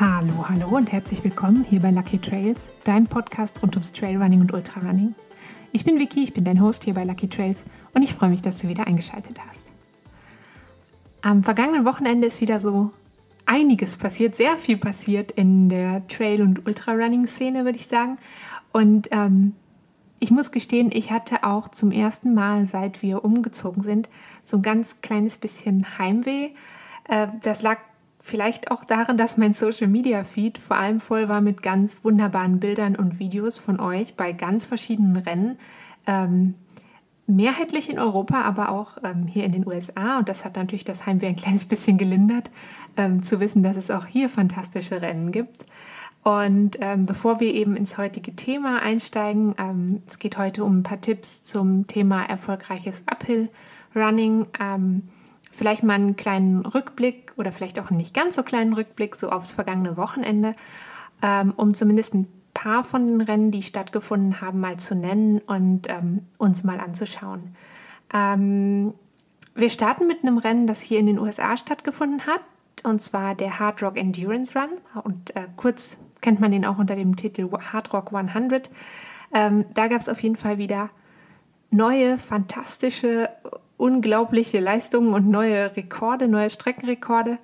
Hallo, hallo und herzlich willkommen hier bei Lucky Trails, deinem Podcast rund ums Trailrunning und Ultrarunning. Ich bin Vicky, ich bin dein Host hier bei Lucky Trails und ich freue mich, dass du wieder eingeschaltet hast. Am vergangenen Wochenende ist wieder so einiges passiert, sehr viel passiert in der Trail- und Ultrarunning-Szene, würde ich sagen. Und ähm, ich muss gestehen, ich hatte auch zum ersten Mal, seit wir umgezogen sind, so ein ganz kleines bisschen Heimweh. Äh, das lag vielleicht auch daran, dass mein Social Media Feed vor allem voll war mit ganz wunderbaren Bildern und Videos von euch bei ganz verschiedenen Rennen. Ähm, mehrheitlich in Europa, aber auch ähm, hier in den USA. Und das hat natürlich das Heimweh ein kleines bisschen gelindert, ähm, zu wissen, dass es auch hier fantastische Rennen gibt. Und ähm, bevor wir eben ins heutige Thema einsteigen, ähm, es geht heute um ein paar Tipps zum Thema erfolgreiches Uphill Running. Vielleicht mal einen kleinen Rückblick oder vielleicht auch einen nicht ganz so kleinen Rückblick so aufs vergangene Wochenende, ähm, um zumindest ein paar von den Rennen, die stattgefunden haben, mal zu nennen und ähm, uns mal anzuschauen. Ähm, wir starten mit einem Rennen, das hier in den USA stattgefunden hat, und zwar der Hard Rock Endurance Run. Und äh, kurz kennt man den auch unter dem Titel Hard Rock 100. Ähm, da gab es auf jeden Fall wieder neue, fantastische, unglaubliche Leistungen und neue Rekorde, neue Streckenrekorde.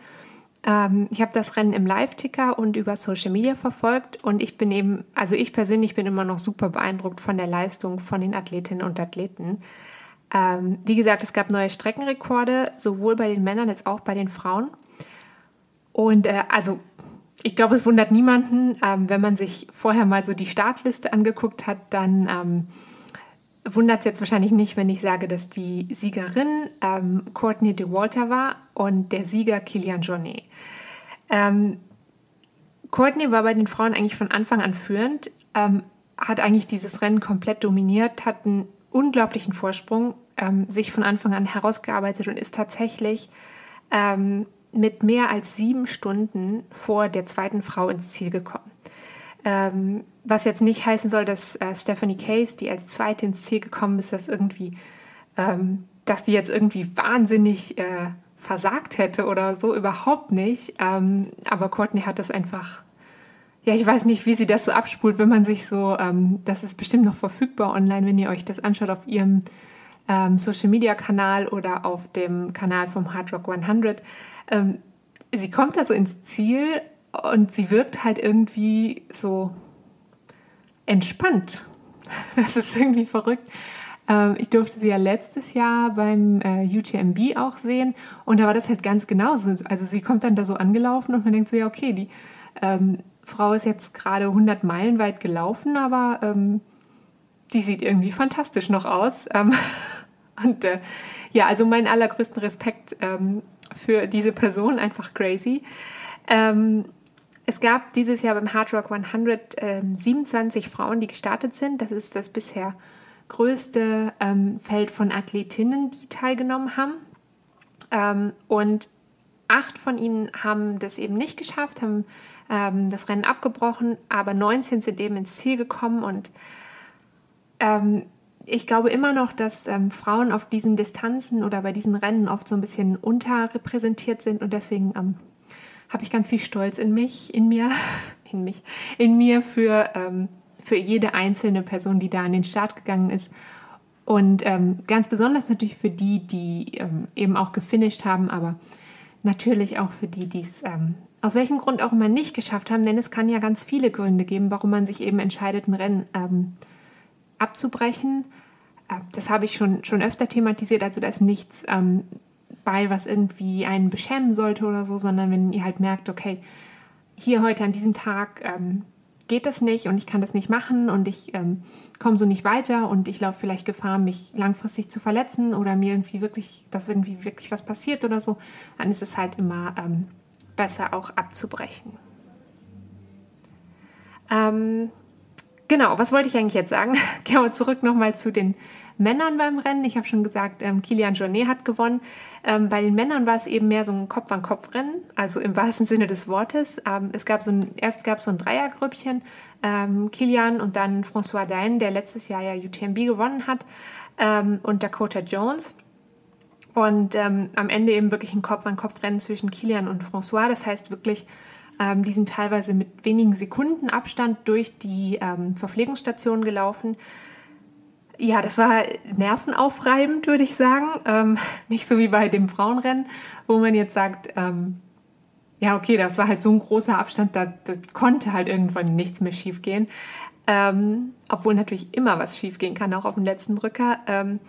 Ähm, ich habe das Rennen im Live-Ticker und über Social Media verfolgt und ich bin eben, also ich persönlich bin immer noch super beeindruckt von der Leistung von den Athletinnen und Athleten. Ähm, wie gesagt, es gab neue Streckenrekorde, sowohl bei den Männern als auch bei den Frauen. Und äh, also ich glaube, es wundert niemanden, ähm, wenn man sich vorher mal so die Startliste angeguckt hat, dann ähm, wundert es jetzt wahrscheinlich nicht, wenn ich sage, dass die Siegerin ähm, Courtney DeWalter war und der Sieger Kilian Jornet. Ähm, Courtney war bei den Frauen eigentlich von Anfang an führend, ähm, hat eigentlich dieses Rennen komplett dominiert, hat einen unglaublichen Vorsprung ähm, sich von Anfang an herausgearbeitet und ist tatsächlich ähm, mit mehr als sieben Stunden vor der zweiten Frau ins Ziel gekommen. Ähm, was jetzt nicht heißen soll, dass äh, Stephanie Case, die als Zweite ins Ziel gekommen ist, dass irgendwie, ähm, dass die jetzt irgendwie wahnsinnig äh, versagt hätte oder so, überhaupt nicht. Ähm, aber Courtney hat das einfach, ja, ich weiß nicht, wie sie das so abspult, wenn man sich so, ähm, das ist bestimmt noch verfügbar online, wenn ihr euch das anschaut auf ihrem ähm, Social Media Kanal oder auf dem Kanal vom Hard Rock 100. Ähm, sie kommt da so ins Ziel und sie wirkt halt irgendwie so entspannt. Das ist irgendwie verrückt. Ähm, ich durfte sie ja letztes Jahr beim äh, UTMB auch sehen und da war das halt ganz genauso. Also sie kommt dann da so angelaufen und man denkt so, ja okay, die ähm, Frau ist jetzt gerade 100 Meilen weit gelaufen, aber ähm, die sieht irgendwie fantastisch noch aus. Ähm, und äh, ja, also meinen allergrößten Respekt ähm, für diese Person, einfach crazy. Ähm, es gab dieses Jahr beim Hard Rock 100 äh, 27 Frauen, die gestartet sind. Das ist das bisher größte ähm, Feld von Athletinnen, die teilgenommen haben. Ähm, und acht von ihnen haben das eben nicht geschafft, haben ähm, das Rennen abgebrochen, aber 19 sind eben ins Ziel gekommen. Und ähm, ich glaube immer noch, dass ähm, Frauen auf diesen Distanzen oder bei diesen Rennen oft so ein bisschen unterrepräsentiert sind und deswegen habe ich ganz viel Stolz in mich, in mir, in mich, in mir für, ähm, für jede einzelne Person, die da an den Start gegangen ist. Und ähm, ganz besonders natürlich für die, die ähm, eben auch gefinisht haben, aber natürlich auch für die, die es ähm, aus welchem Grund auch immer nicht geschafft haben, denn es kann ja ganz viele Gründe geben, warum man sich eben entscheidet, ein Rennen ähm, abzubrechen. Äh, das habe ich schon, schon öfter thematisiert, also da ist nichts ähm, bei, was irgendwie einen beschämen sollte oder so, sondern wenn ihr halt merkt, okay, hier heute an diesem Tag ähm, geht das nicht und ich kann das nicht machen und ich ähm, komme so nicht weiter und ich laufe vielleicht Gefahr, mich langfristig zu verletzen oder mir irgendwie wirklich, dass irgendwie wirklich was passiert oder so, dann ist es halt immer ähm, besser auch abzubrechen. Ähm, genau, was wollte ich eigentlich jetzt sagen? Gehen wir zurück nochmal zu den Männern beim Rennen. Ich habe schon gesagt, ähm, Kilian Jornet hat gewonnen. Ähm, bei den Männern war es eben mehr so ein Kopf-an-Kopf-Rennen, also im wahrsten Sinne des Wortes. Ähm, es gab so ein, erst gab es so ein Dreiergrüppchen, ähm, Kilian und dann François Dain, der letztes Jahr ja UTMB gewonnen hat, ähm, und Dakota Jones. Und ähm, am Ende eben wirklich ein Kopf-an-Kopf-Rennen zwischen Kilian und François. Das heißt wirklich, die sind teilweise mit wenigen Sekunden Abstand durch die Verpflegungsstation gelaufen. Ja, das war nervenaufreibend, würde ich sagen. Ähm, nicht so wie bei dem Frauenrennen, wo man jetzt sagt, ähm, ja, okay, das war halt so ein großer Abstand, da, konnte halt irgendwann nichts mehr schiefgehen. Ähm, obwohl natürlich immer was schiefgehen kann, auch auf dem letzten Drücker. Ähm,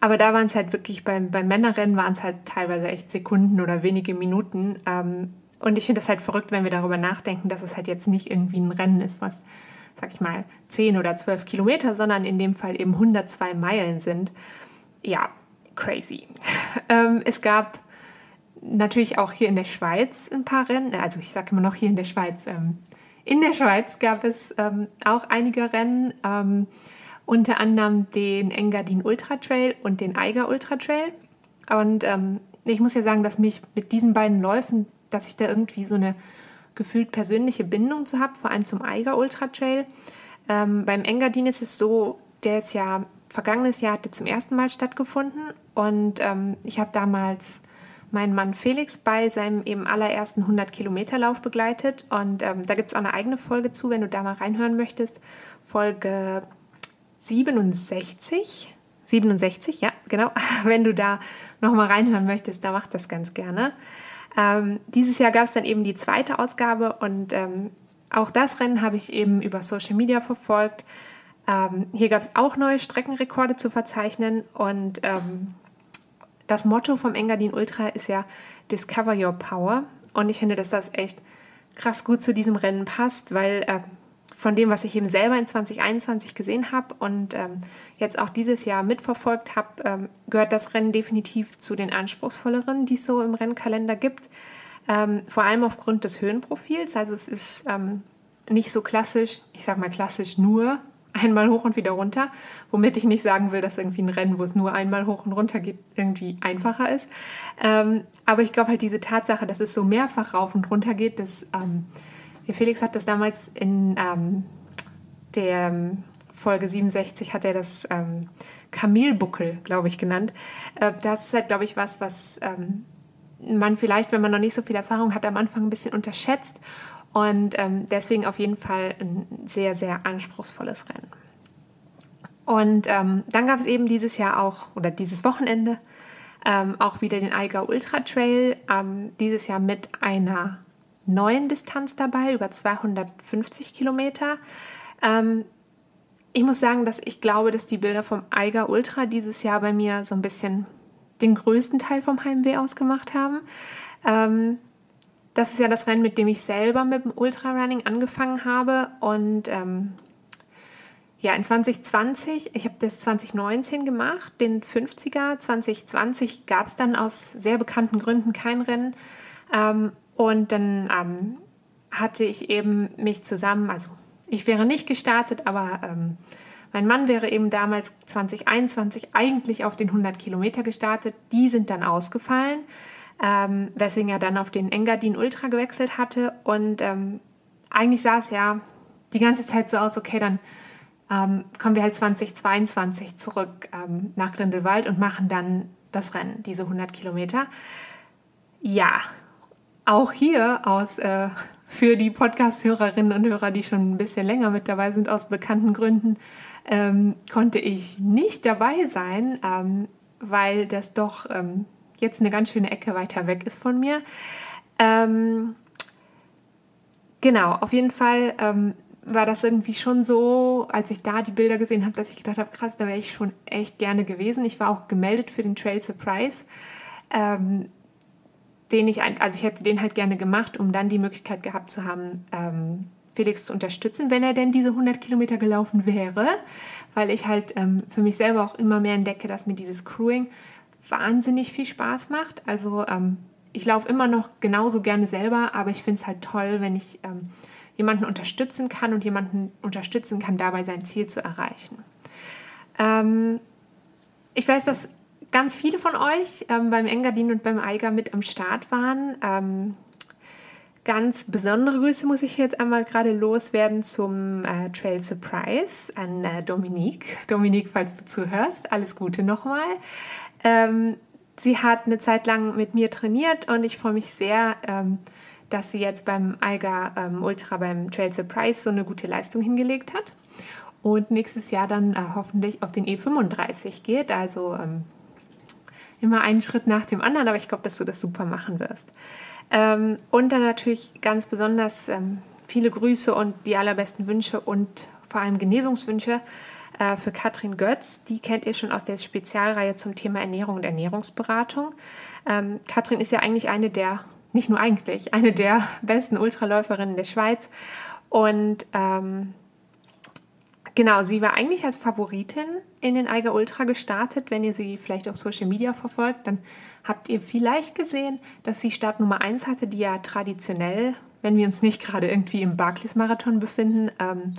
aber da waren es halt wirklich, beim, beim Männerrennen waren es halt teilweise echt Sekunden oder wenige Minuten. Ähm, und ich finde das halt verrückt, wenn wir darüber nachdenken, dass es halt jetzt nicht irgendwie ein Rennen ist, was, sag ich mal, 10 oder 12 Kilometer, sondern in dem Fall eben 102 Meilen sind. Ja, crazy. ähm, es gab natürlich auch hier in der Schweiz ein paar Rennen. Also ich sage immer noch hier in der Schweiz. Ähm, in der Schweiz gab es ähm, auch einige Rennen, ähm, unter anderem den Engadin Ultra Trail und den Eiger Ultra Trail. Und ähm, ich muss ja sagen, dass mich mit diesen beiden Läufen, dass ich da irgendwie so eine gefühlt persönliche Bindung zu habe, vor allem zum Eiger Ultra Trail. Ähm, beim Engadin ist es so, der ist ja vergangenes Jahr hatte zum ersten Mal stattgefunden und ähm, ich habe damals meinen Mann Felix bei seinem eben allerersten 100-Kilometer-Lauf begleitet. Und ähm, da gibt es auch eine eigene Folge zu, wenn du da mal reinhören möchtest. Folge 67. 67, ja, genau. Wenn du da nochmal reinhören möchtest, da mach das ganz gerne. Ähm, dieses Jahr gab es dann eben die zweite Ausgabe und ähm, auch das Rennen habe ich eben über Social Media verfolgt. Ähm, hier gab es auch neue Streckenrekorde zu verzeichnen und ähm, das Motto vom Engadin Ultra ist ja Discover Your Power. Und ich finde, dass das echt krass gut zu diesem Rennen passt, weil äh, von dem, was ich eben selber in 2021 gesehen habe und ähm, jetzt auch dieses Jahr mitverfolgt habe, ähm, gehört das Rennen definitiv zu den anspruchsvolleren, die es so im Rennkalender gibt. Ähm, vor allem aufgrund des Höhenprofils. Also es ist ähm, nicht so klassisch, ich sage mal klassisch nur einmal hoch und wieder runter, womit ich nicht sagen will, dass irgendwie ein Rennen, wo es nur einmal hoch und runter geht, irgendwie einfacher ist. Ähm, aber ich glaube halt diese Tatsache, dass es so mehrfach rauf und runter geht, dass ähm, Felix hat das damals in ähm, der Folge 67 hat er das ähm, Kamelbuckel, glaube ich, genannt. Äh, das ist halt, glaube ich, was, was ähm, man vielleicht, wenn man noch nicht so viel Erfahrung hat, am Anfang ein bisschen unterschätzt und ähm, deswegen auf jeden Fall ein sehr, sehr anspruchsvolles Rennen. Und ähm, dann gab es eben dieses Jahr auch, oder dieses Wochenende, ähm, auch wieder den Eiger Ultra Trail. Ähm, dieses Jahr mit einer neuen Distanz dabei, über 250 Kilometer. Ähm, ich muss sagen, dass ich glaube, dass die Bilder vom Eiger Ultra dieses Jahr bei mir so ein bisschen den größten Teil vom Heimweh ausgemacht haben. Ähm, das ist ja das Rennen, mit dem ich selber mit dem Ultrarunning angefangen habe. Und ähm, ja, in 2020, ich habe das 2019 gemacht, den 50er. 2020 gab es dann aus sehr bekannten Gründen kein Rennen. Ähm, und dann ähm, hatte ich eben mich zusammen, also ich wäre nicht gestartet, aber ähm, mein Mann wäre eben damals 2021 eigentlich auf den 100 Kilometer gestartet. Die sind dann ausgefallen ähm, weswegen er dann auf den Engadin Ultra gewechselt hatte. Und ähm, eigentlich sah es ja die ganze Zeit so aus, okay, dann ähm, kommen wir halt 2022 zurück ähm, nach Grindelwald und machen dann das Rennen, diese 100 Kilometer. Ja, auch hier aus äh, für die Podcast-Hörerinnen und Hörer, die schon ein bisschen länger mit dabei sind, aus bekannten Gründen, ähm, konnte ich nicht dabei sein, ähm, weil das doch ähm, jetzt eine ganz schöne Ecke weiter weg ist von mir. Ähm, genau, auf jeden Fall ähm, war das irgendwie schon so, als ich da die Bilder gesehen habe, dass ich gedacht habe, krass, da wäre ich schon echt gerne gewesen. Ich war auch gemeldet für den Trail Surprise. Ähm, den ich, also ich hätte den halt gerne gemacht, um dann die Möglichkeit gehabt zu haben, ähm, Felix zu unterstützen, wenn er denn diese 100 Kilometer gelaufen wäre, weil ich halt ähm, für mich selber auch immer mehr entdecke, dass mir dieses Crewing wahnsinnig viel Spaß macht. Also ähm, ich laufe immer noch genauso gerne selber, aber ich finde es halt toll, wenn ich ähm, jemanden unterstützen kann und jemanden unterstützen kann, dabei sein Ziel zu erreichen. Ähm, ich weiß, dass ganz viele von euch ähm, beim Engadin und beim Eiger mit am Start waren. Ähm, ganz besondere Grüße muss ich jetzt einmal gerade loswerden zum äh, Trail Surprise an äh, Dominique. Dominique, falls du zuhörst, alles Gute nochmal. Ähm, sie hat eine Zeit lang mit mir trainiert und ich freue mich sehr, ähm, dass sie jetzt beim Eiger ähm, Ultra beim Trail Surprise so eine gute Leistung hingelegt hat und nächstes Jahr dann äh, hoffentlich auf den E35 geht. Also ähm, immer einen Schritt nach dem anderen, aber ich glaube, dass du das super machen wirst. Ähm, und dann natürlich ganz besonders ähm, viele Grüße und die allerbesten Wünsche und vor allem Genesungswünsche äh, für Katrin Götz. Die kennt ihr schon aus der Spezialreihe zum Thema Ernährung und Ernährungsberatung. Ähm, Katrin ist ja eigentlich eine der, nicht nur eigentlich, eine der besten Ultraläuferinnen der Schweiz. Und ähm, genau, sie war eigentlich als Favoritin in den Eiger Ultra gestartet. Wenn ihr sie vielleicht auf Social Media verfolgt, dann habt ihr vielleicht gesehen, dass sie Start Nummer 1 hatte, die ja traditionell, wenn wir uns nicht gerade irgendwie im Barclays-Marathon befinden, ähm,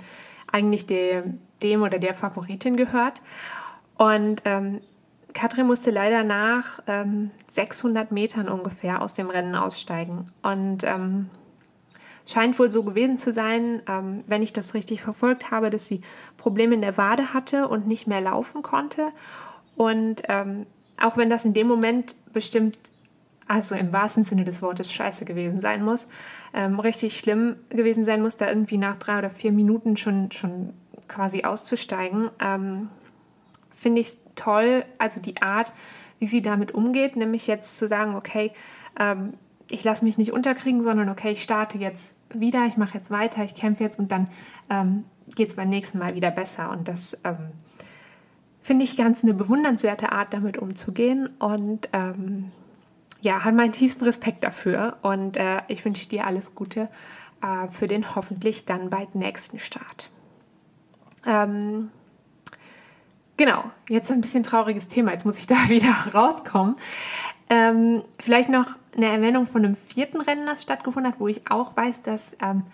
eigentlich dem, dem oder der Favoritin gehört. Und ähm, Katrin musste leider nach ähm, 600 Metern ungefähr aus dem Rennen aussteigen. Und ähm, scheint wohl so gewesen zu sein, ähm, wenn ich das richtig verfolgt habe, dass sie Probleme in der Wade hatte und nicht mehr laufen konnte. Und ähm, auch wenn das in dem Moment bestimmt, also im wahrsten Sinne des Wortes, scheiße gewesen sein muss, ähm, richtig schlimm gewesen sein muss, da irgendwie nach drei oder vier Minuten schon, schon quasi auszusteigen, ähm, finde ich toll, also die Art, wie sie damit umgeht, nämlich jetzt zu sagen, okay, ähm, ich lasse mich nicht unterkriegen, sondern okay, ich starte jetzt wieder, ich mache jetzt weiter, ich kämpfe jetzt und dann ähm, geht es beim nächsten Mal wieder besser. Und das ähm, finde ich ganz eine bewundernswerte Art, damit umzugehen. Und ähm, ja, hat meinen tiefsten Respekt dafür. Und äh, ich wünsche dir alles Gute äh, für den hoffentlich dann bald nächsten Start. Ähm, genau, jetzt ein bisschen trauriges Thema. Jetzt muss ich da wieder rauskommen. Ähm, vielleicht noch eine Erwähnung von einem vierten Rennen, das stattgefunden hat, wo ich auch weiß, dass ähm,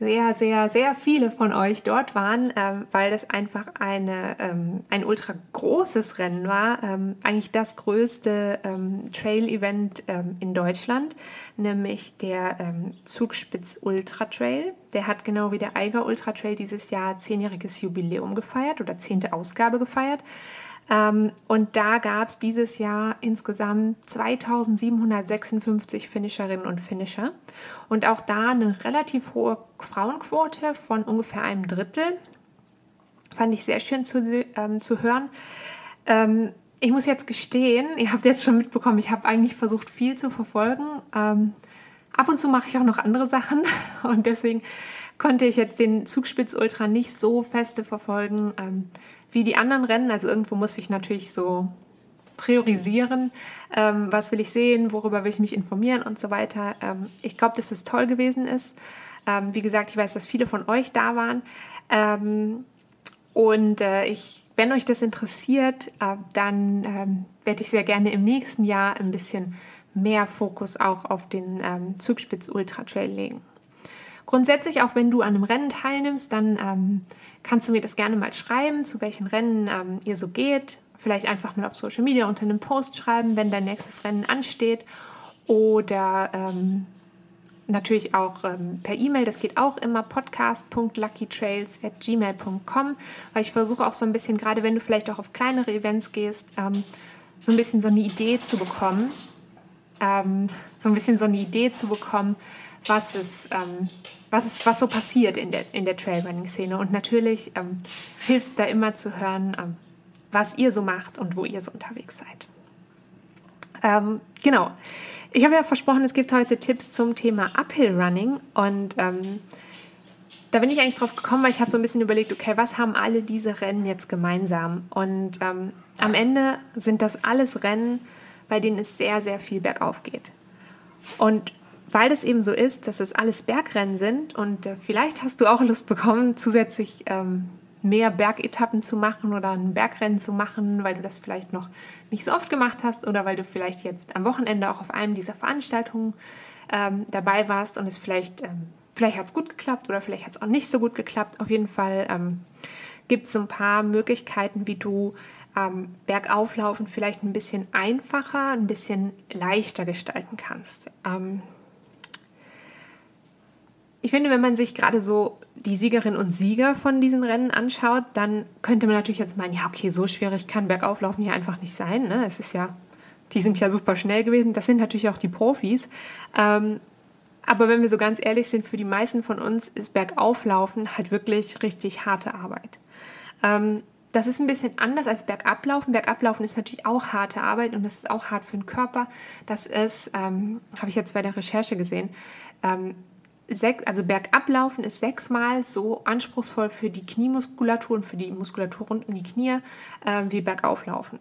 sehr, sehr, sehr viele von euch dort waren, ähm, weil das einfach eine, ähm, ein ultra großes Rennen war. Ähm, eigentlich das größte ähm, Trail-Event in Deutschland, nämlich der Zugspitz Ultra Trail. Der hat genau wie der Eiger Ultra Trail dieses Jahr zehnjähriges Jubiläum gefeiert oder zehnte Ausgabe gefeiert. Ähm, und da gab es dieses Jahr insgesamt 2756 Finisherinnen und Finisher. Und auch da eine relativ hohe Frauenquote von ungefähr einem Drittel. Fand ich sehr schön zu, ähm, zu hören. Ähm, ich muss jetzt gestehen, ihr habt jetzt schon mitbekommen, ich habe eigentlich versucht, viel zu verfolgen. Ähm, ab und zu mache ich auch noch andere Sachen und deswegen konnte ich jetzt den Zugspitz Ultra nicht so feste verfolgen. Wie die anderen Rennen. Also irgendwo muss ich natürlich so priorisieren, ähm, was will ich sehen, worüber will ich mich informieren und so weiter. Ähm, ich glaube, dass es toll gewesen ist. Ähm, wie gesagt, ich weiß, dass viele von euch da waren. Ähm, und äh, ich, wenn euch das interessiert, äh, dann ähm, werde ich sehr gerne im nächsten Jahr ein bisschen mehr Fokus auch auf den ähm, Zugspitz Ultra Trail legen. Grundsätzlich, auch wenn du an einem Rennen teilnimmst, dann ähm, kannst du mir das gerne mal schreiben, zu welchen Rennen ähm, ihr so geht. Vielleicht einfach mal auf Social Media unter einem Post schreiben, wenn dein nächstes Rennen ansteht. Oder ähm, natürlich auch ähm, per E-Mail, das geht auch immer, podcast.luckytrails at gmail.com, weil ich versuche auch so ein bisschen, gerade wenn du vielleicht auch auf kleinere Events gehst, ähm, so ein bisschen so eine Idee zu bekommen, ähm, so ein bisschen so eine Idee zu bekommen, was es, ähm, was, ist, was so passiert in der, in der Trailrunning-Szene. Und natürlich ähm, hilft es da immer zu hören, ähm, was ihr so macht und wo ihr so unterwegs seid. Ähm, genau. Ich habe ja versprochen, es gibt heute Tipps zum Thema Uphill Running und ähm, da bin ich eigentlich drauf gekommen, weil ich habe so ein bisschen überlegt, okay, was haben alle diese Rennen jetzt gemeinsam? Und ähm, am Ende sind das alles Rennen, bei denen es sehr, sehr viel bergauf geht. Und weil das eben so ist, dass es alles Bergrennen sind und äh, vielleicht hast du auch Lust bekommen, zusätzlich ähm, mehr Bergetappen zu machen oder ein Bergrennen zu machen, weil du das vielleicht noch nicht so oft gemacht hast oder weil du vielleicht jetzt am Wochenende auch auf einem dieser Veranstaltungen ähm, dabei warst und es vielleicht, ähm, vielleicht hat es gut geklappt oder vielleicht hat es auch nicht so gut geklappt. Auf jeden Fall ähm, gibt es ein paar Möglichkeiten, wie du ähm, Bergauflaufen vielleicht ein bisschen einfacher, ein bisschen leichter gestalten kannst. Ähm, ich finde, wenn man sich gerade so die Siegerinnen und Sieger von diesen Rennen anschaut, dann könnte man natürlich jetzt meinen, ja, okay, so schwierig kann Bergauflaufen hier einfach nicht sein. Ne? Es ist ja, die sind ja super schnell gewesen. Das sind natürlich auch die Profis. Ähm, aber wenn wir so ganz ehrlich sind, für die meisten von uns ist Bergauflaufen halt wirklich richtig harte Arbeit. Ähm, das ist ein bisschen anders als Bergablaufen. Bergablaufen ist natürlich auch harte Arbeit und das ist auch hart für den Körper. Das ist, ähm, habe ich jetzt bei der Recherche gesehen, ähm, sechs, also Bergablaufen ist sechsmal so anspruchsvoll für die Kniemuskulatur und für die Muskulatur rund um die Knie äh, wie Bergauflaufen.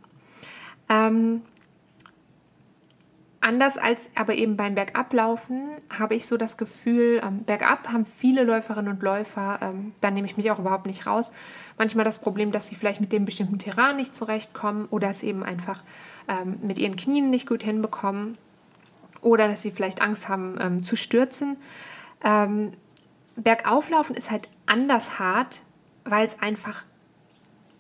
Ähm, Anders als aber eben beim Bergablaufen habe ich so das Gefühl, ähm, bergab haben viele Läuferinnen und Läufer, ähm, da nehme ich mich auch überhaupt nicht raus, manchmal das Problem, dass sie vielleicht mit dem bestimmten Terrain nicht zurechtkommen oder es eben einfach ähm, mit ihren Knien nicht gut hinbekommen oder dass sie vielleicht Angst haben ähm, zu stürzen. Ähm, Bergauflaufen ist halt anders hart, weil es einfach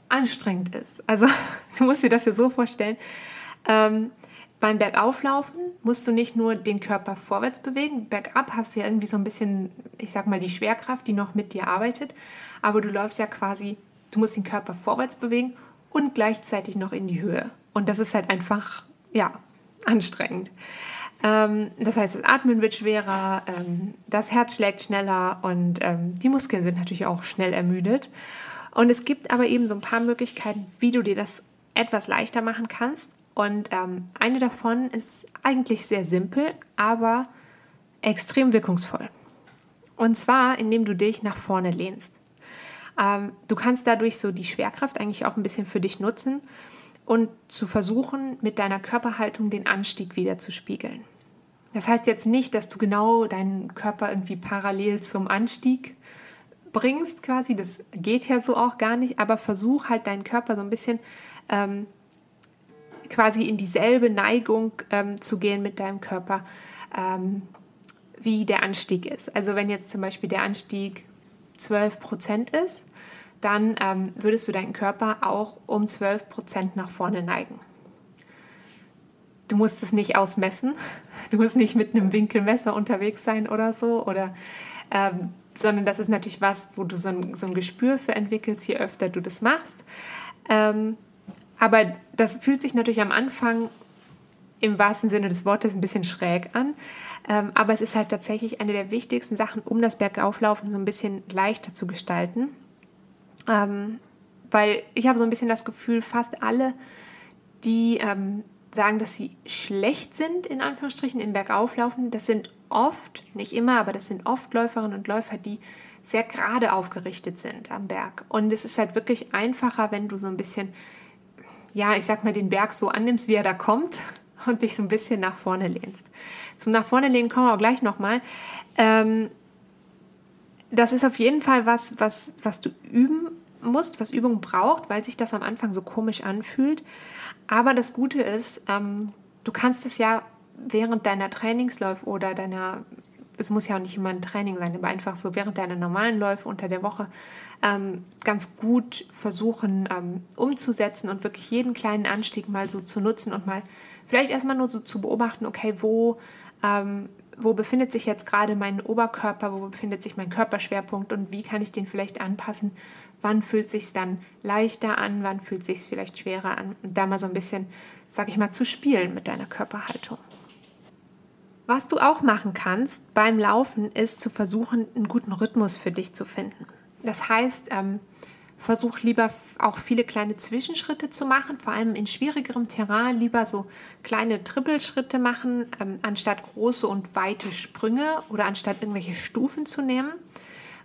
anstrengend ist. Also du musst dir das ja so vorstellen. Ähm, beim Bergauflaufen musst du nicht nur den Körper vorwärts bewegen, bergab hast du ja irgendwie so ein bisschen, ich sag mal, die Schwerkraft, die noch mit dir arbeitet, aber du läufst ja quasi, du musst den Körper vorwärts bewegen und gleichzeitig noch in die Höhe. Und das ist halt einfach, ja, anstrengend. Ähm, das heißt, das Atmen wird schwerer, ähm, das Herz schlägt schneller und ähm, die Muskeln sind natürlich auch schnell ermüdet. Und es gibt aber eben so ein paar Möglichkeiten, wie du dir das etwas leichter machen kannst. Und ähm, eine davon ist eigentlich sehr simpel, aber extrem wirkungsvoll. Und zwar, indem du dich nach vorne lehnst. Ähm, du kannst dadurch so die Schwerkraft eigentlich auch ein bisschen für dich nutzen und zu versuchen, mit deiner Körperhaltung den Anstieg wieder zu spiegeln. Das heißt jetzt nicht, dass du genau deinen Körper irgendwie parallel zum Anstieg bringst, quasi. Das geht ja so auch gar nicht, aber versuch halt deinen Körper so ein bisschen ähm, quasi in dieselbe Neigung ähm, zu gehen mit deinem Körper, ähm, wie der Anstieg ist. Also wenn jetzt zum Beispiel der Anstieg 12 Prozent ist, dann ähm, würdest du deinen Körper auch um 12 Prozent nach vorne neigen. Du musst es nicht ausmessen, du musst nicht mit einem Winkelmesser unterwegs sein oder so, oder, ähm, sondern das ist natürlich was, wo du so ein, so ein Gespür für entwickelst, je öfter du das machst. Ähm, aber das fühlt sich natürlich am Anfang im wahrsten Sinne des Wortes ein bisschen schräg an. Ähm, aber es ist halt tatsächlich eine der wichtigsten Sachen, um das Bergauflaufen so ein bisschen leichter zu gestalten. Ähm, weil ich habe so ein bisschen das Gefühl, fast alle, die ähm, sagen, dass sie schlecht sind, in Anführungsstrichen, im Bergauflaufen, das sind oft, nicht immer, aber das sind oft Läuferinnen und Läufer, die sehr gerade aufgerichtet sind am Berg. Und es ist halt wirklich einfacher, wenn du so ein bisschen ja, ich sag mal, den Berg so annimmst, wie er da kommt und dich so ein bisschen nach vorne lehnst. Zum nach vorne lehnen kommen wir auch gleich nochmal. Ähm, das ist auf jeden Fall was, was, was du üben musst, was Übung braucht, weil sich das am Anfang so komisch anfühlt. Aber das Gute ist, ähm, du kannst es ja während deiner Trainingsläufe oder deiner es muss ja auch nicht immer ein Training sein, aber einfach so während deiner normalen Läufe unter der Woche ähm, ganz gut versuchen ähm, umzusetzen und wirklich jeden kleinen Anstieg mal so zu nutzen und mal vielleicht erstmal nur so zu beobachten, okay, wo, ähm, wo befindet sich jetzt gerade mein Oberkörper, wo befindet sich mein Körperschwerpunkt und wie kann ich den vielleicht anpassen, wann fühlt sich dann leichter an, wann fühlt sich vielleicht schwerer an und da mal so ein bisschen, sag ich mal, zu spielen mit deiner Körperhaltung. Was du auch machen kannst beim Laufen, ist zu versuchen, einen guten Rhythmus für dich zu finden. Das heißt, ähm, versuch lieber auch viele kleine Zwischenschritte zu machen, vor allem in schwierigerem Terrain lieber so kleine Trippelschritte machen, ähm, anstatt große und weite Sprünge oder anstatt irgendwelche Stufen zu nehmen,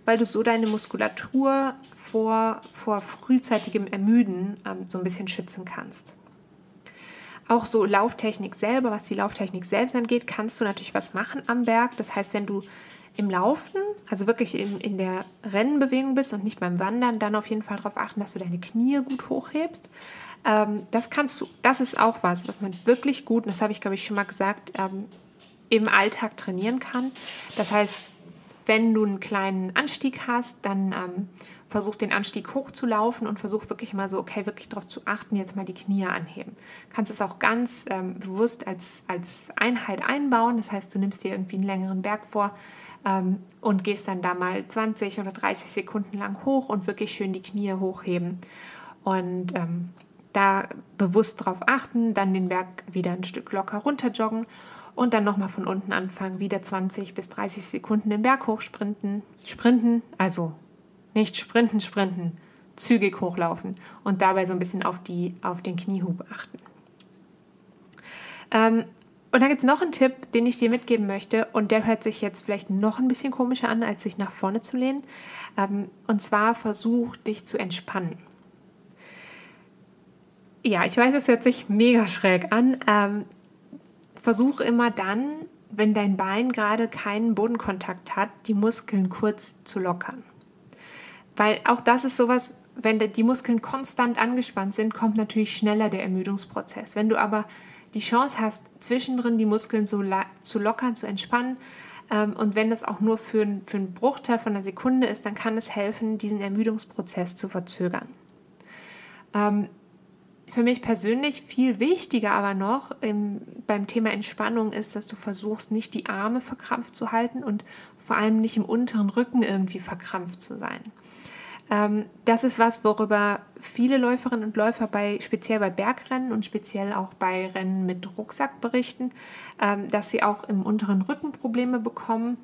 weil du so deine Muskulatur vor, vor frühzeitigem Ermüden ähm, so ein bisschen schützen kannst. Auch so Lauftechnik selber, was die Lauftechnik selbst angeht, kannst du natürlich was machen am Berg. Das heißt, wenn du im Laufen, also wirklich in, in der Rennenbewegung bist und nicht beim Wandern, dann auf jeden Fall darauf achten, dass du deine Knie gut hochhebst. Ähm, das kannst du, das ist auch was, was man wirklich gut, und das habe ich glaube ich schon mal gesagt, ähm, im Alltag trainieren kann. Das heißt, wenn du einen kleinen Anstieg hast, dann ähm, versuch den Anstieg hoch zu laufen und versuch wirklich mal so, okay, wirklich darauf zu achten, jetzt mal die Knie anheben. Du kannst es auch ganz ähm, bewusst als, als Einheit einbauen. Das heißt, du nimmst dir irgendwie einen längeren Berg vor ähm, und gehst dann da mal 20 oder 30 Sekunden lang hoch und wirklich schön die Knie hochheben. Und ähm, da bewusst darauf achten, dann den Berg wieder ein Stück locker runter joggen und dann nochmal von unten anfangen, wieder 20 bis 30 Sekunden den Berg hochsprinten, sprinten, also nicht sprinten, sprinten, zügig hochlaufen und dabei so ein bisschen auf, die, auf den Kniehub achten. Ähm, und dann gibt es noch einen Tipp, den ich dir mitgeben möchte, und der hört sich jetzt vielleicht noch ein bisschen komischer an, als sich nach vorne zu lehnen. Ähm, und zwar versuch dich zu entspannen. Ja, ich weiß, es hört sich mega schräg an. Ähm, versuch immer dann, wenn dein Bein gerade keinen Bodenkontakt hat, die Muskeln kurz zu lockern. Weil auch das ist sowas, wenn die Muskeln konstant angespannt sind, kommt natürlich schneller der Ermüdungsprozess. Wenn du aber die Chance hast, zwischendrin die Muskeln so zu lockern, zu entspannen. Ähm, und wenn das auch nur für, für einen Bruchteil von einer Sekunde ist, dann kann es helfen, diesen Ermüdungsprozess zu verzögern. Ähm, für mich persönlich viel wichtiger aber noch im, beim Thema Entspannung ist, dass du versuchst, nicht die Arme verkrampft zu halten und vor allem nicht im unteren Rücken irgendwie verkrampft zu sein. Ähm, das ist was, worüber viele Läuferinnen und Läufer bei, speziell bei Bergrennen und speziell auch bei Rennen mit Rucksack berichten, ähm, dass sie auch im unteren Rücken Probleme bekommen.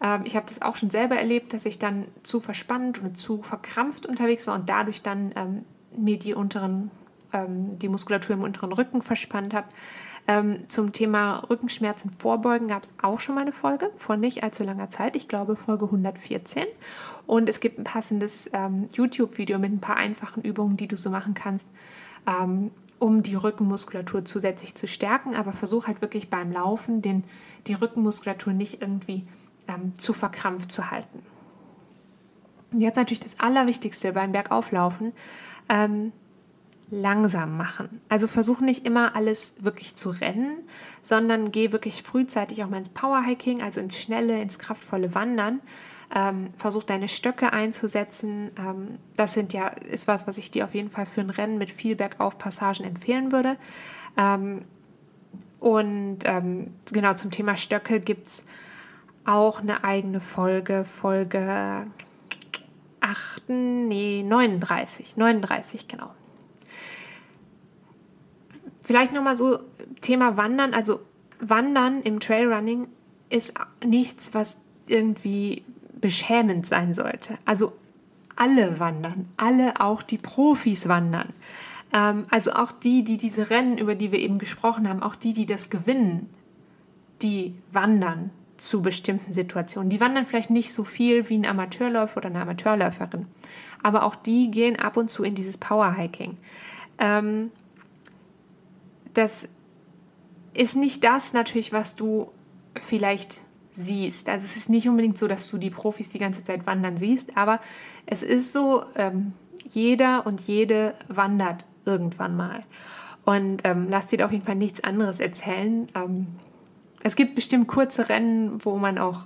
Ähm, ich habe das auch schon selber erlebt, dass ich dann zu verspannt und zu verkrampft unterwegs war und dadurch dann ähm, mir die unteren, ähm, die Muskulatur im unteren Rücken verspannt habe. Ähm, zum Thema Rückenschmerzen vorbeugen gab es auch schon mal eine Folge vor nicht allzu langer Zeit, ich glaube Folge 114. Und es gibt ein passendes ähm, YouTube-Video mit ein paar einfachen Übungen, die du so machen kannst, ähm, um die Rückenmuskulatur zusätzlich zu stärken. Aber versuch halt wirklich beim Laufen den, die Rückenmuskulatur nicht irgendwie ähm, zu verkrampft zu halten. Und jetzt natürlich das Allerwichtigste beim Bergauflaufen. Ähm, langsam machen. Also versuch nicht immer alles wirklich zu rennen, sondern geh wirklich frühzeitig auch mal ins Powerhiking, also ins schnelle, ins kraftvolle Wandern. Ähm, versuch deine Stöcke einzusetzen. Ähm, das sind ja, ist was, was ich dir auf jeden Fall für ein Rennen mit viel Bergauf-Passagen empfehlen würde. Ähm, und ähm, genau zum Thema Stöcke gibt es auch eine eigene Folge, Folge 8, nee, 39, 39, genau. Vielleicht nochmal so Thema Wandern. Also Wandern im Trailrunning ist nichts, was irgendwie beschämend sein sollte. Also alle wandern, alle auch die Profis wandern. Ähm, also auch die, die diese Rennen, über die wir eben gesprochen haben, auch die, die das gewinnen, die wandern zu bestimmten Situationen. Die wandern vielleicht nicht so viel wie ein Amateurläufer oder eine Amateurläuferin, aber auch die gehen ab und zu in dieses Powerhiking. Ähm, das ist nicht das natürlich, was du vielleicht siehst. Also es ist nicht unbedingt so, dass du die Profis die ganze Zeit wandern siehst, aber es ist so, ähm, jeder und jede wandert irgendwann mal. Und ähm, lass dir auf jeden Fall nichts anderes erzählen. Ähm, es gibt bestimmt kurze Rennen, wo man auch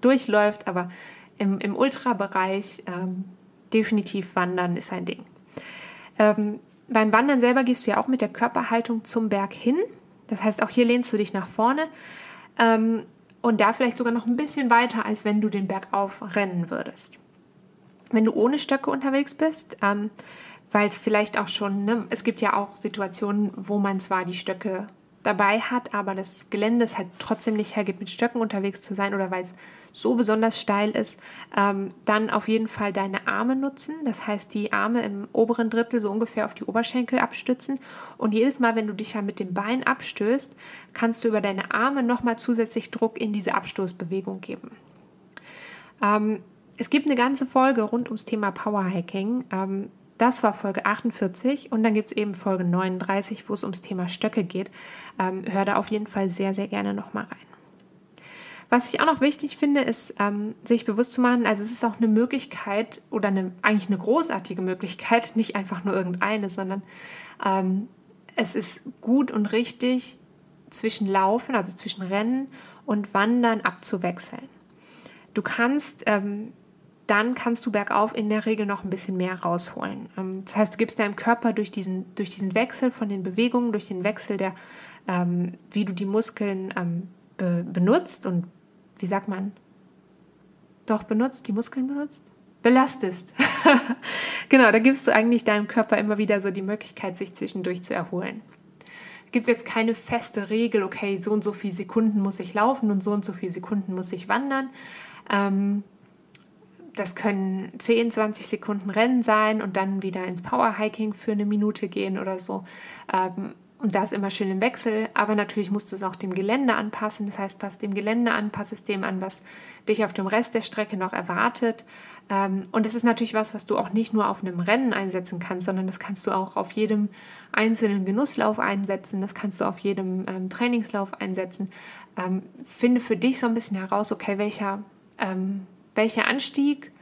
durchläuft, aber im, im Ultrabereich ähm, definitiv wandern ist ein Ding. Beim Wandern selber gehst du ja auch mit der Körperhaltung zum Berg hin. Das heißt, auch hier lehnst du dich nach vorne ähm, und da vielleicht sogar noch ein bisschen weiter, als wenn du den Berg aufrennen würdest. Wenn du ohne Stöcke unterwegs bist, ähm, weil es vielleicht auch schon, ne, es gibt ja auch Situationen, wo man zwar die Stöcke dabei hat, aber das Gelände es halt trotzdem nicht hergibt, mit Stöcken unterwegs zu sein oder weil es so besonders steil ist, ähm, dann auf jeden Fall deine Arme nutzen. Das heißt, die Arme im oberen Drittel so ungefähr auf die Oberschenkel abstützen. Und jedes Mal, wenn du dich ja mit dem Bein abstößt, kannst du über deine Arme nochmal zusätzlich Druck in diese Abstoßbewegung geben. Ähm, es gibt eine ganze Folge rund ums Thema Powerhacking. Ähm, das war Folge 48 und dann gibt es eben Folge 39, wo es ums Thema Stöcke geht. Ähm, hör da auf jeden Fall sehr, sehr gerne nochmal rein. Was ich auch noch wichtig finde, ist, ähm, sich bewusst zu machen, also es ist auch eine Möglichkeit oder eine, eigentlich eine großartige Möglichkeit, nicht einfach nur irgendeine, sondern ähm, es ist gut und richtig, zwischen Laufen, also zwischen Rennen und Wandern abzuwechseln. Du kannst ähm, dann kannst du bergauf in der Regel noch ein bisschen mehr rausholen. Ähm, das heißt, du gibst deinem Körper durch diesen, durch diesen Wechsel von den Bewegungen, durch den Wechsel der, ähm, wie du die Muskeln ähm, be benutzt und wie sagt man, doch benutzt, die Muskeln benutzt, belastest. genau, da gibst du eigentlich deinem Körper immer wieder so die Möglichkeit, sich zwischendurch zu erholen. gibt es jetzt keine feste Regel, okay, so und so viele Sekunden muss ich laufen und so und so viele Sekunden muss ich wandern. Ähm, das können 10, 20 Sekunden Rennen sein und dann wieder ins Powerhiking für eine Minute gehen oder so. Ähm, und da ist immer schön im Wechsel, aber natürlich musst du es auch dem Gelände anpassen. Das heißt, pass dem Gelände an, pass es dem an, was dich auf dem Rest der Strecke noch erwartet. Ähm, und es ist natürlich was, was du auch nicht nur auf einem Rennen einsetzen kannst, sondern das kannst du auch auf jedem einzelnen Genusslauf einsetzen. Das kannst du auf jedem ähm, Trainingslauf einsetzen. Ähm, finde für dich so ein bisschen heraus, okay, welcher, welcher Anstieg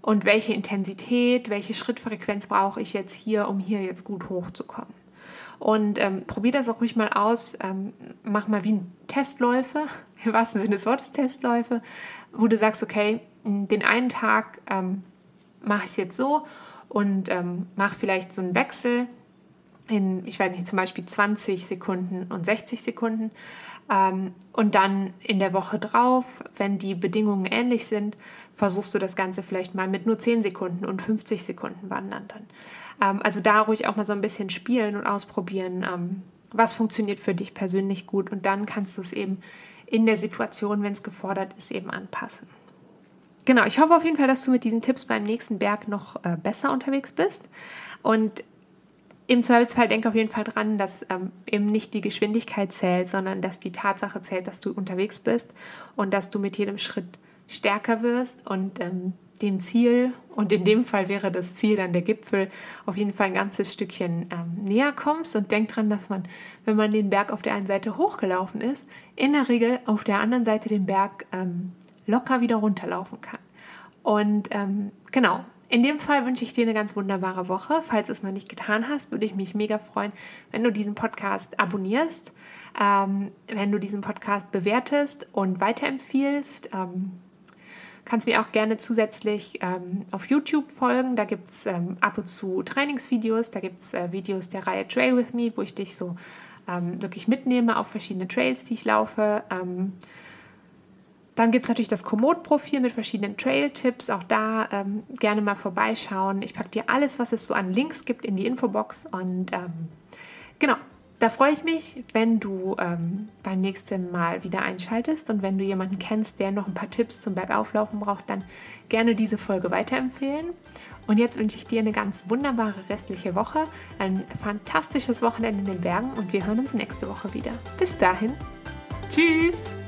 und welche Intensität, welche Schrittfrequenz brauche ich jetzt hier, um hier jetzt gut hochzukommen. Und ähm, probier das auch ruhig mal aus. Ähm, mach mal wie Testläufe, im wahrsten Sinne des Wortes Testläufe, wo du sagst, okay, den einen Tag ähm, mache ich jetzt so und ähm, mache vielleicht so einen Wechsel in, ich weiß nicht, zum Beispiel 20 Sekunden und 60 Sekunden. Ähm, und dann in der Woche drauf, wenn die Bedingungen ähnlich sind, versuchst du das Ganze vielleicht mal mit nur 10 Sekunden und 50 Sekunden wandern dann. Ähm, also da ruhig auch mal so ein bisschen spielen und ausprobieren, ähm, was funktioniert für dich persönlich gut und dann kannst du es eben in der Situation, wenn es gefordert ist, eben anpassen. Genau, ich hoffe auf jeden Fall, dass du mit diesen Tipps beim nächsten Berg noch äh, besser unterwegs bist. Und im Zweifelsfall denk auf jeden Fall dran, dass ähm, eben nicht die Geschwindigkeit zählt, sondern dass die Tatsache zählt, dass du unterwegs bist und dass du mit jedem Schritt stärker wirst und ähm, dem Ziel, und in dem Fall wäre das Ziel dann der Gipfel, auf jeden Fall ein ganzes Stückchen ähm, näher kommst. Und denk dran, dass man, wenn man den Berg auf der einen Seite hochgelaufen ist, in der Regel auf der anderen Seite den Berg ähm, locker wieder runterlaufen kann. Und ähm, genau, in dem Fall wünsche ich dir eine ganz wunderbare Woche. Falls du es noch nicht getan hast, würde ich mich mega freuen, wenn du diesen Podcast abonnierst, ähm, wenn du diesen Podcast bewertest und weiterempfiehlst. Ähm, kannst mir auch gerne zusätzlich ähm, auf YouTube folgen. Da gibt es ähm, ab und zu Trainingsvideos. Da gibt es äh, Videos der Reihe Trail with Me, wo ich dich so ähm, wirklich mitnehme auf verschiedene Trails, die ich laufe. Dann gibt es natürlich das Komoot-Profil mit verschiedenen Trail-Tipps. Auch da ähm, gerne mal vorbeischauen. Ich packe dir alles, was es so an Links gibt, in die Infobox. Und ähm, genau, da freue ich mich, wenn du ähm, beim nächsten Mal wieder einschaltest und wenn du jemanden kennst, der noch ein paar Tipps zum Bergauflaufen braucht, dann gerne diese Folge weiterempfehlen. Und jetzt wünsche ich dir eine ganz wunderbare restliche Woche, ein fantastisches Wochenende in den Bergen und wir hören uns nächste Woche wieder. Bis dahin, tschüss!